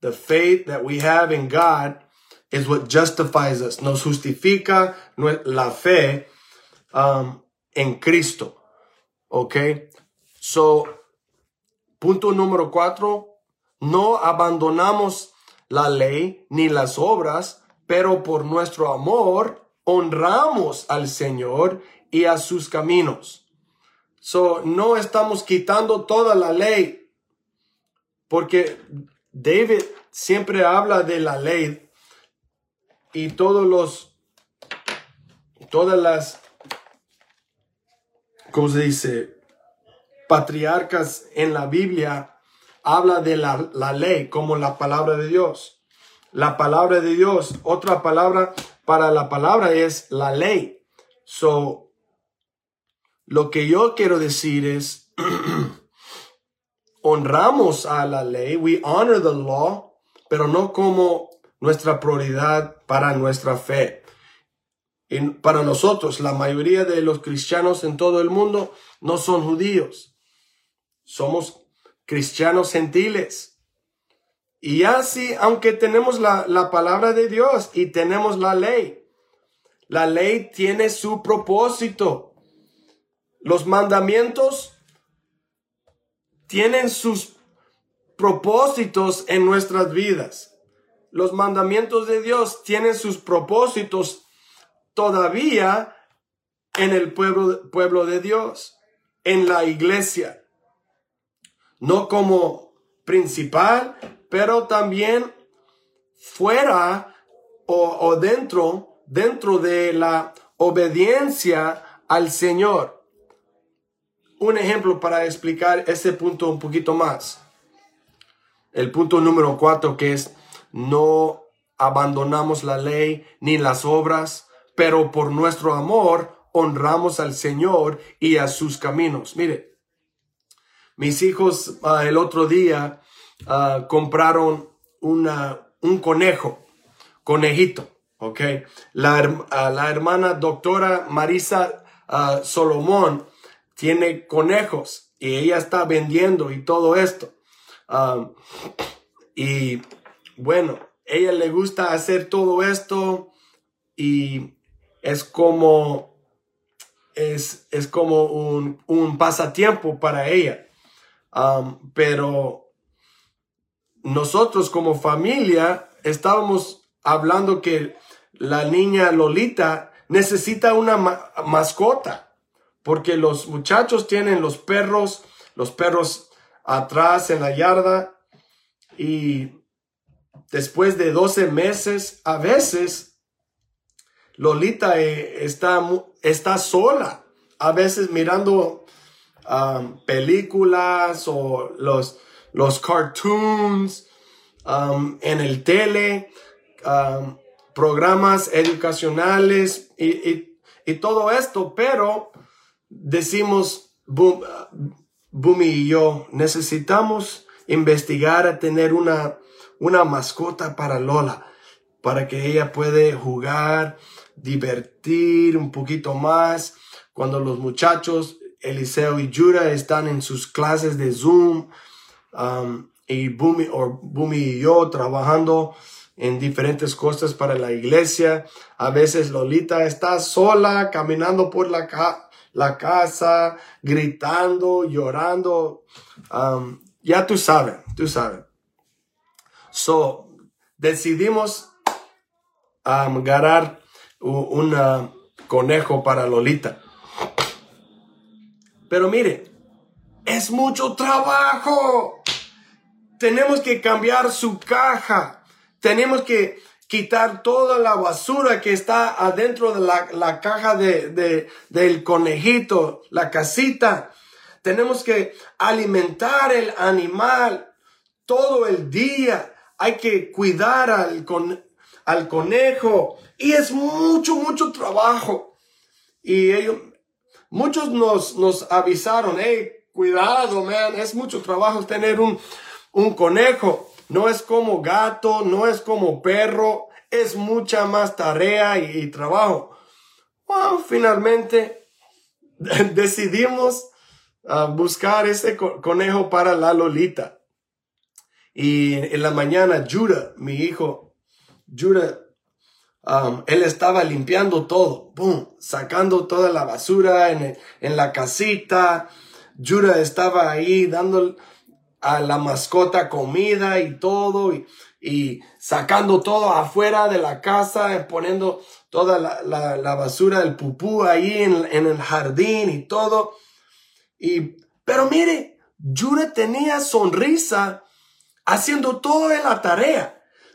The faith that we have in God is what justifies us. Nos justifica la fe um, en Cristo. ¿Ok? So, punto número cuatro, no abandonamos la ley ni las obras, pero por nuestro amor honramos al Señor y a sus caminos. So, no estamos quitando toda la ley, porque David siempre habla de la ley y todos los, todas las ¿cómo se dice? Patriarcas en la Biblia habla de la, la ley como la palabra de Dios. La palabra de Dios, otra palabra para la palabra es la ley. So, lo que yo quiero decir es, honramos a la ley, we honor the law, pero no como nuestra prioridad para nuestra fe para nosotros, la mayoría de los cristianos en todo el mundo no son judíos. Somos cristianos gentiles. Y así, aunque tenemos la, la palabra de Dios y tenemos la ley, la ley tiene su propósito. Los mandamientos tienen sus propósitos en nuestras vidas. Los mandamientos de Dios tienen sus propósitos todavía en el pueblo, pueblo de Dios, en la iglesia. No como principal, pero también fuera o, dentro, dentro de la obediencia al Señor. Un ejemplo para explicar ese punto un poquito más. El punto número cuatro que es no abandonamos la ley ni las obras, pero por nuestro amor honramos al Señor y a sus caminos. Mire, mis hijos ah, el otro día ah, compraron una, un conejo, conejito, ¿ok? La, ah, la hermana doctora Marisa Solomón tiene conejos y ella está vendiendo y todo esto. y bueno, ella le gusta hacer todo esto y es como es, es como un, un, pasatiempo para ella. Pero nosotros como familia estábamos hablando que la niña Lolita necesita una mascota porque los muchachos tienen los perros, los perros atrás en la yarda y después de 12 meses, a veces Lolita eh, está, está sola, a veces mirando um, películas o los, los cartoons um, en el tele, um, programas educacionales y, todo esto, pero decimos, Bumi y yo, necesitamos investigar a tener una una mascota para Lola, para que ella puede jugar, divertir un poquito más. Cuando los muchachos, Eliseo y Yura, están en sus clases de Zoom, um, y Bumi, y yo trabajando en diferentes cosas para la iglesia. A veces Lolita está sola caminando por la, la casa, gritando, llorando. Um, ya tú sabes, tú sabes. So, decidimos um, agarrar un conejo para Lolita. Pero mire, es mucho trabajo. Tenemos que cambiar su caja. Tenemos que quitar toda la basura que está adentro de la, caja de, del conejito, la casita. Tenemos que alimentar el animal todo el día hay que cuidar al, al conejo y es mucho, mucho trabajo. Y ellos, muchos nos, nos avisaron, hey, cuidado, man, es mucho trabajo tener un, un conejo. No es como gato, no es como perro, es mucha más tarea y, trabajo. Finalmente decidimos ah, buscar ese conejo para la Lolita. Y en la mañana, Judah, mi hijo, Judah, él estaba limpiando todo, boom, sacando toda la basura en, en la casita. Judah estaba ahí dando a la mascota comida y todo, y, y sacando todo afuera de la casa, poniendo toda la, la, basura del pupú ahí en, en, el jardín y todo. Y, pero mire, Judah tenía sonrisa haciendo toda la tarea.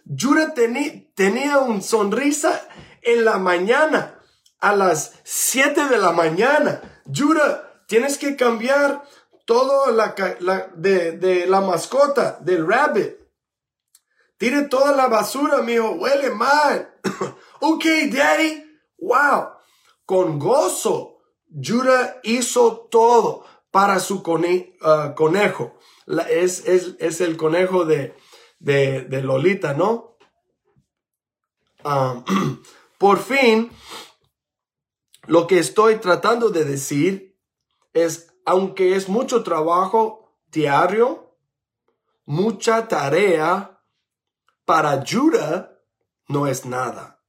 Yura tenía un sonrisa en la mañana, a las 7 de la mañana. Yura, tienes que cambiar todo la, de, la mascota, del rabbit. Tire toda la basura, mío, huele mal. ok, daddy. Wow. Con gozo, Yura hizo todo para su uh, conejo es, es, el conejo de, de, Lolita, ¿no? Ah, por fin, lo que estoy tratando de decir es, aunque es mucho trabajo diario, mucha tarea, para Judah no es nada.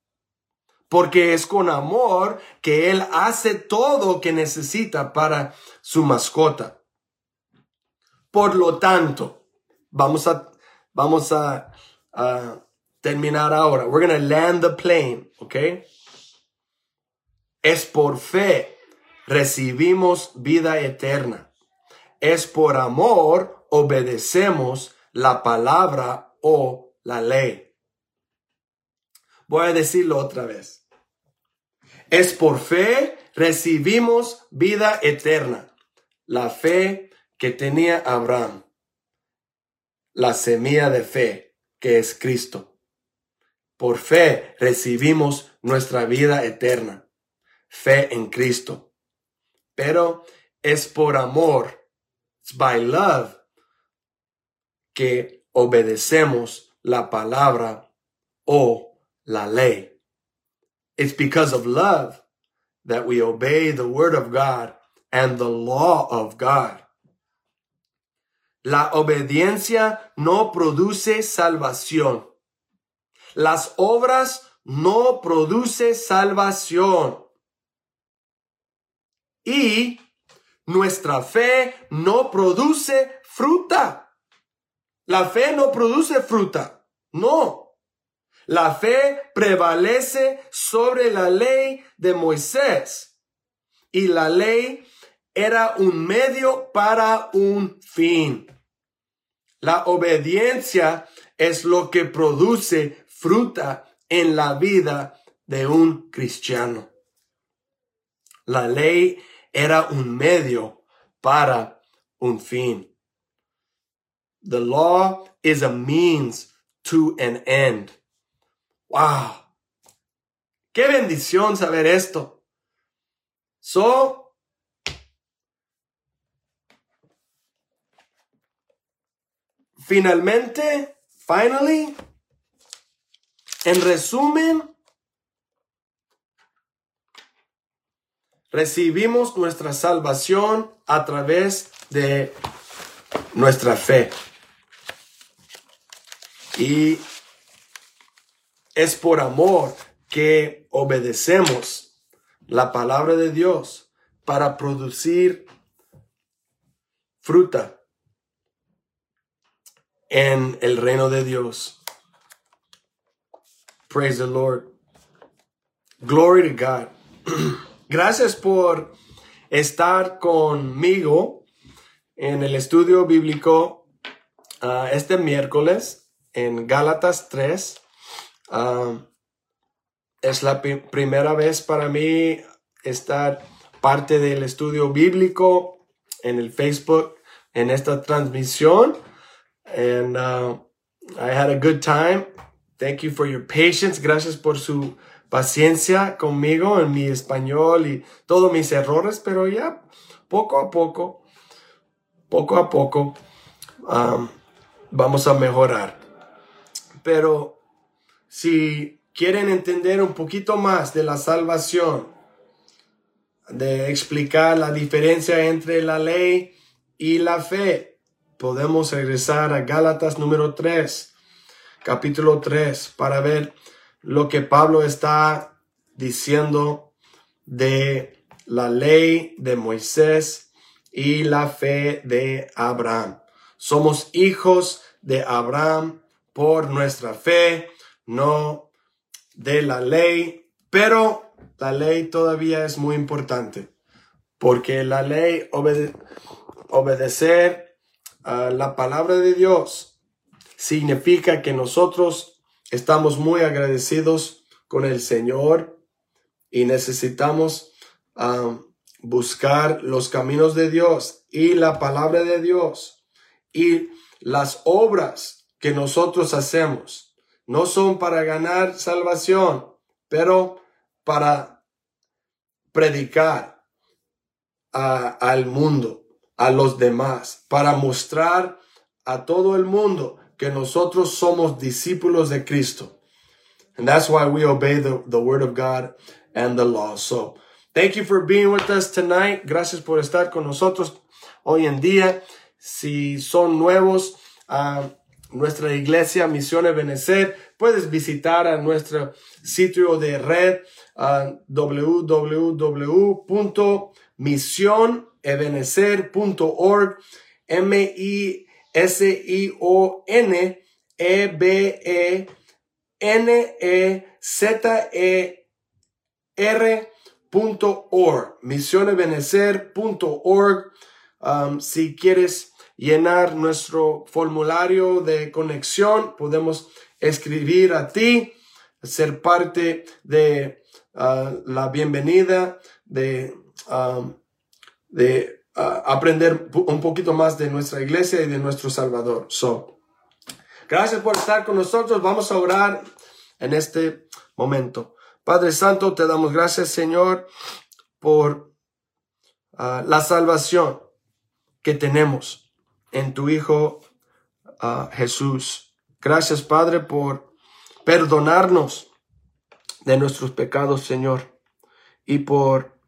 Porque es con amor que él hace todo lo que necesita para su mascota. Por lo tanto, vamos a, vamos a, terminar ahora. We're going to land the plane, ¿ok? Es por fe recibimos vida eterna. Es por amor obedecemos la palabra o la ley. Voy a decirlo otra vez. Es por fe recibimos vida eterna. La fe que tenía Abraham. La semilla de fe que es Cristo. Por fe recibimos nuestra vida eterna. Fe en Cristo. Pero es por amor, it's by love, que obedecemos la palabra o la ley. It's because of love that we obey the word of God and the law of God. La obediencia no produce salvación. Las obras no produce salvación. Y nuestra fe no produce fruta. La fe no produce fruta. No. La fe prevalece sobre la ley de Moisés. Y la ley era un medio para un fin. La obediencia es lo que produce fruta en la vida de un cristiano. La ley era un medio para un fin. The law is a means to an end. Wow. Qué bendición saber esto. So, finalmente, finally, en resumen, recibimos nuestra salvación a través de nuestra fe. Y es por amor que obedecemos la palabra de Dios para producir fruta en el reino de Dios. Praise the Lord. Glory to God. Gracias por estar conmigo en el estudio bíblico ah, este miércoles en Gálatas 3 es la primera vez para mí estar parte del estudio bíblico en el Facebook en esta transmisión. And uh, I had a good time. Thank you for your patience. Gracias por su paciencia conmigo en mi español y todos mis errores, pero ya poco a poco, poco a poco, um, vamos a mejorar. Pero si quieren entender un poquito más de la salvación, de explicar la diferencia entre la ley y la fe, podemos regresar a Gálatas número 3, capítulo 3, para ver lo que Pablo está diciendo de la ley de Moisés y la fe de Abraham. Somos hijos de Abraham por nuestra fe no de la ley, pero la ley todavía es muy importante, porque la ley obedecer la palabra de Dios significa que nosotros estamos muy agradecidos con el Señor y necesitamos buscar los caminos de Dios y la palabra de Dios y las obras que nosotros hacemos. No son para ganar salvación, pero para predicar al mundo, a los demás, para mostrar a todo el mundo que nosotros somos discípulos de Cristo. And that's why we obey the, the word of God and the law. So, thank you for being with us tonight. Gracias por estar con nosotros hoy en día. Si son nuevos, uh, nuestra iglesia Misiones Benecer. Puedes visitar a nuestro sitio de red uh, www.misionebenecer.org M I S I O N E B E N E Z E R.org misionebenecer.org um, si quieres llenar nuestro formulario de conexión, podemos escribir a ti, ser parte de ah, la bienvenida, de, ah, de ah, aprender un poquito más de nuestra iglesia y de nuestro Salvador. So, gracias por estar con nosotros. Vamos a orar en este momento. Padre Santo, te damos gracias, Señor, por la salvación que tenemos en tu Hijo Jesús. Gracias, Padre, por perdonarnos de nuestros pecados, Señor, y por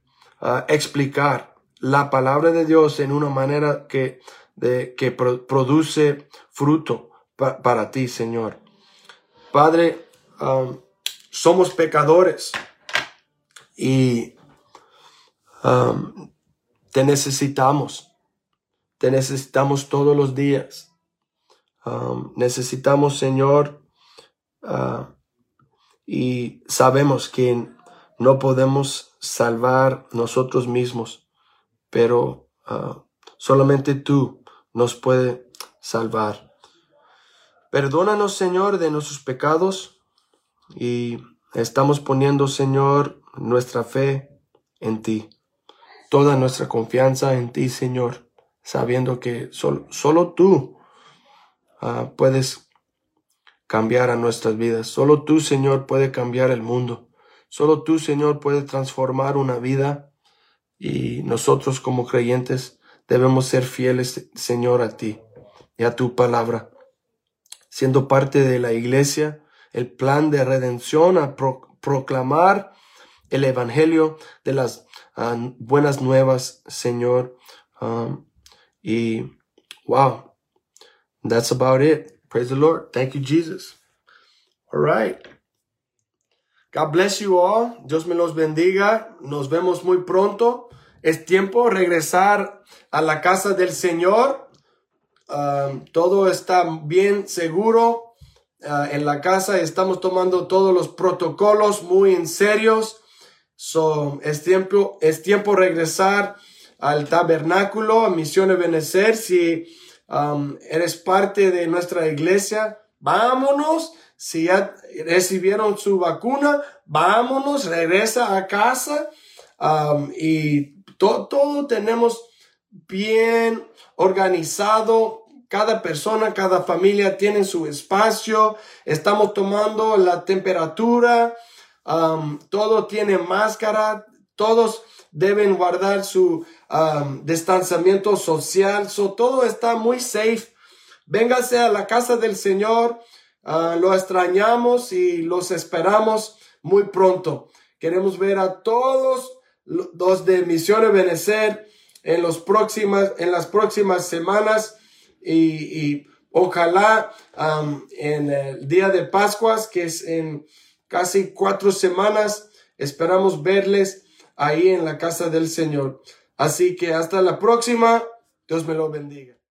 ah, explicar la palabra de Dios en una manera que, de, que produce fruto para ti, Señor. Padre, somos pecadores y te necesitamos. Te necesitamos todos los días. Necesitamos, Señor, uh, y sabemos que no podemos salvar nosotros mismos, pero uh, solamente tú nos puedes salvar. Perdónanos, Señor, de nuestros pecados y estamos poniendo, Señor, nuestra fe en ti, toda nuestra confianza en ti, Señor, sabiendo que solo tú Ah, puedes cambiar a nuestras vidas. Solo tú, Señor, puede cambiar el mundo. Solo tú, Señor, puede transformar una vida y nosotros como creyentes debemos ser fieles, Señor, a ti y a tu palabra. Siendo parte de la iglesia, el plan de redención, a proclamar el evangelio de las ah, buenas nuevas, Señor. Ah, y wow, That's about it. Praise the Lord. Thank you, Jesus. All right. God bless you all. Dios me los bendiga. Nos vemos muy pronto. Es tiempo de regresar a la casa del Señor. Um, todo está bien seguro uh, en la casa. Estamos tomando todos los protocolos muy en serios. So, es tiempo, es tiempo regresar al tabernáculo, a Misiones Benecer. Si Um, eres parte de nuestra iglesia, vámonos. Si ya recibieron su vacuna, vámonos, regresa a casa. Y todo tenemos bien organizado. Cada persona, cada familia tiene su espacio. Estamos tomando la temperatura. Um, todo tiene máscara. Todos deben guardar su um, distanciamiento social. So, todo está muy safe. Véngase a la casa del Señor. Uh, lo extrañamos y los esperamos muy pronto. Queremos ver a todos los de Misiones Benecer en, los próximas, en las próximas semanas y, ojalá um, en el día de Pascuas, que es en casi cuatro semanas, esperamos verles ahí en la casa del Señor. Así que hasta la próxima. Dios me lo bendiga.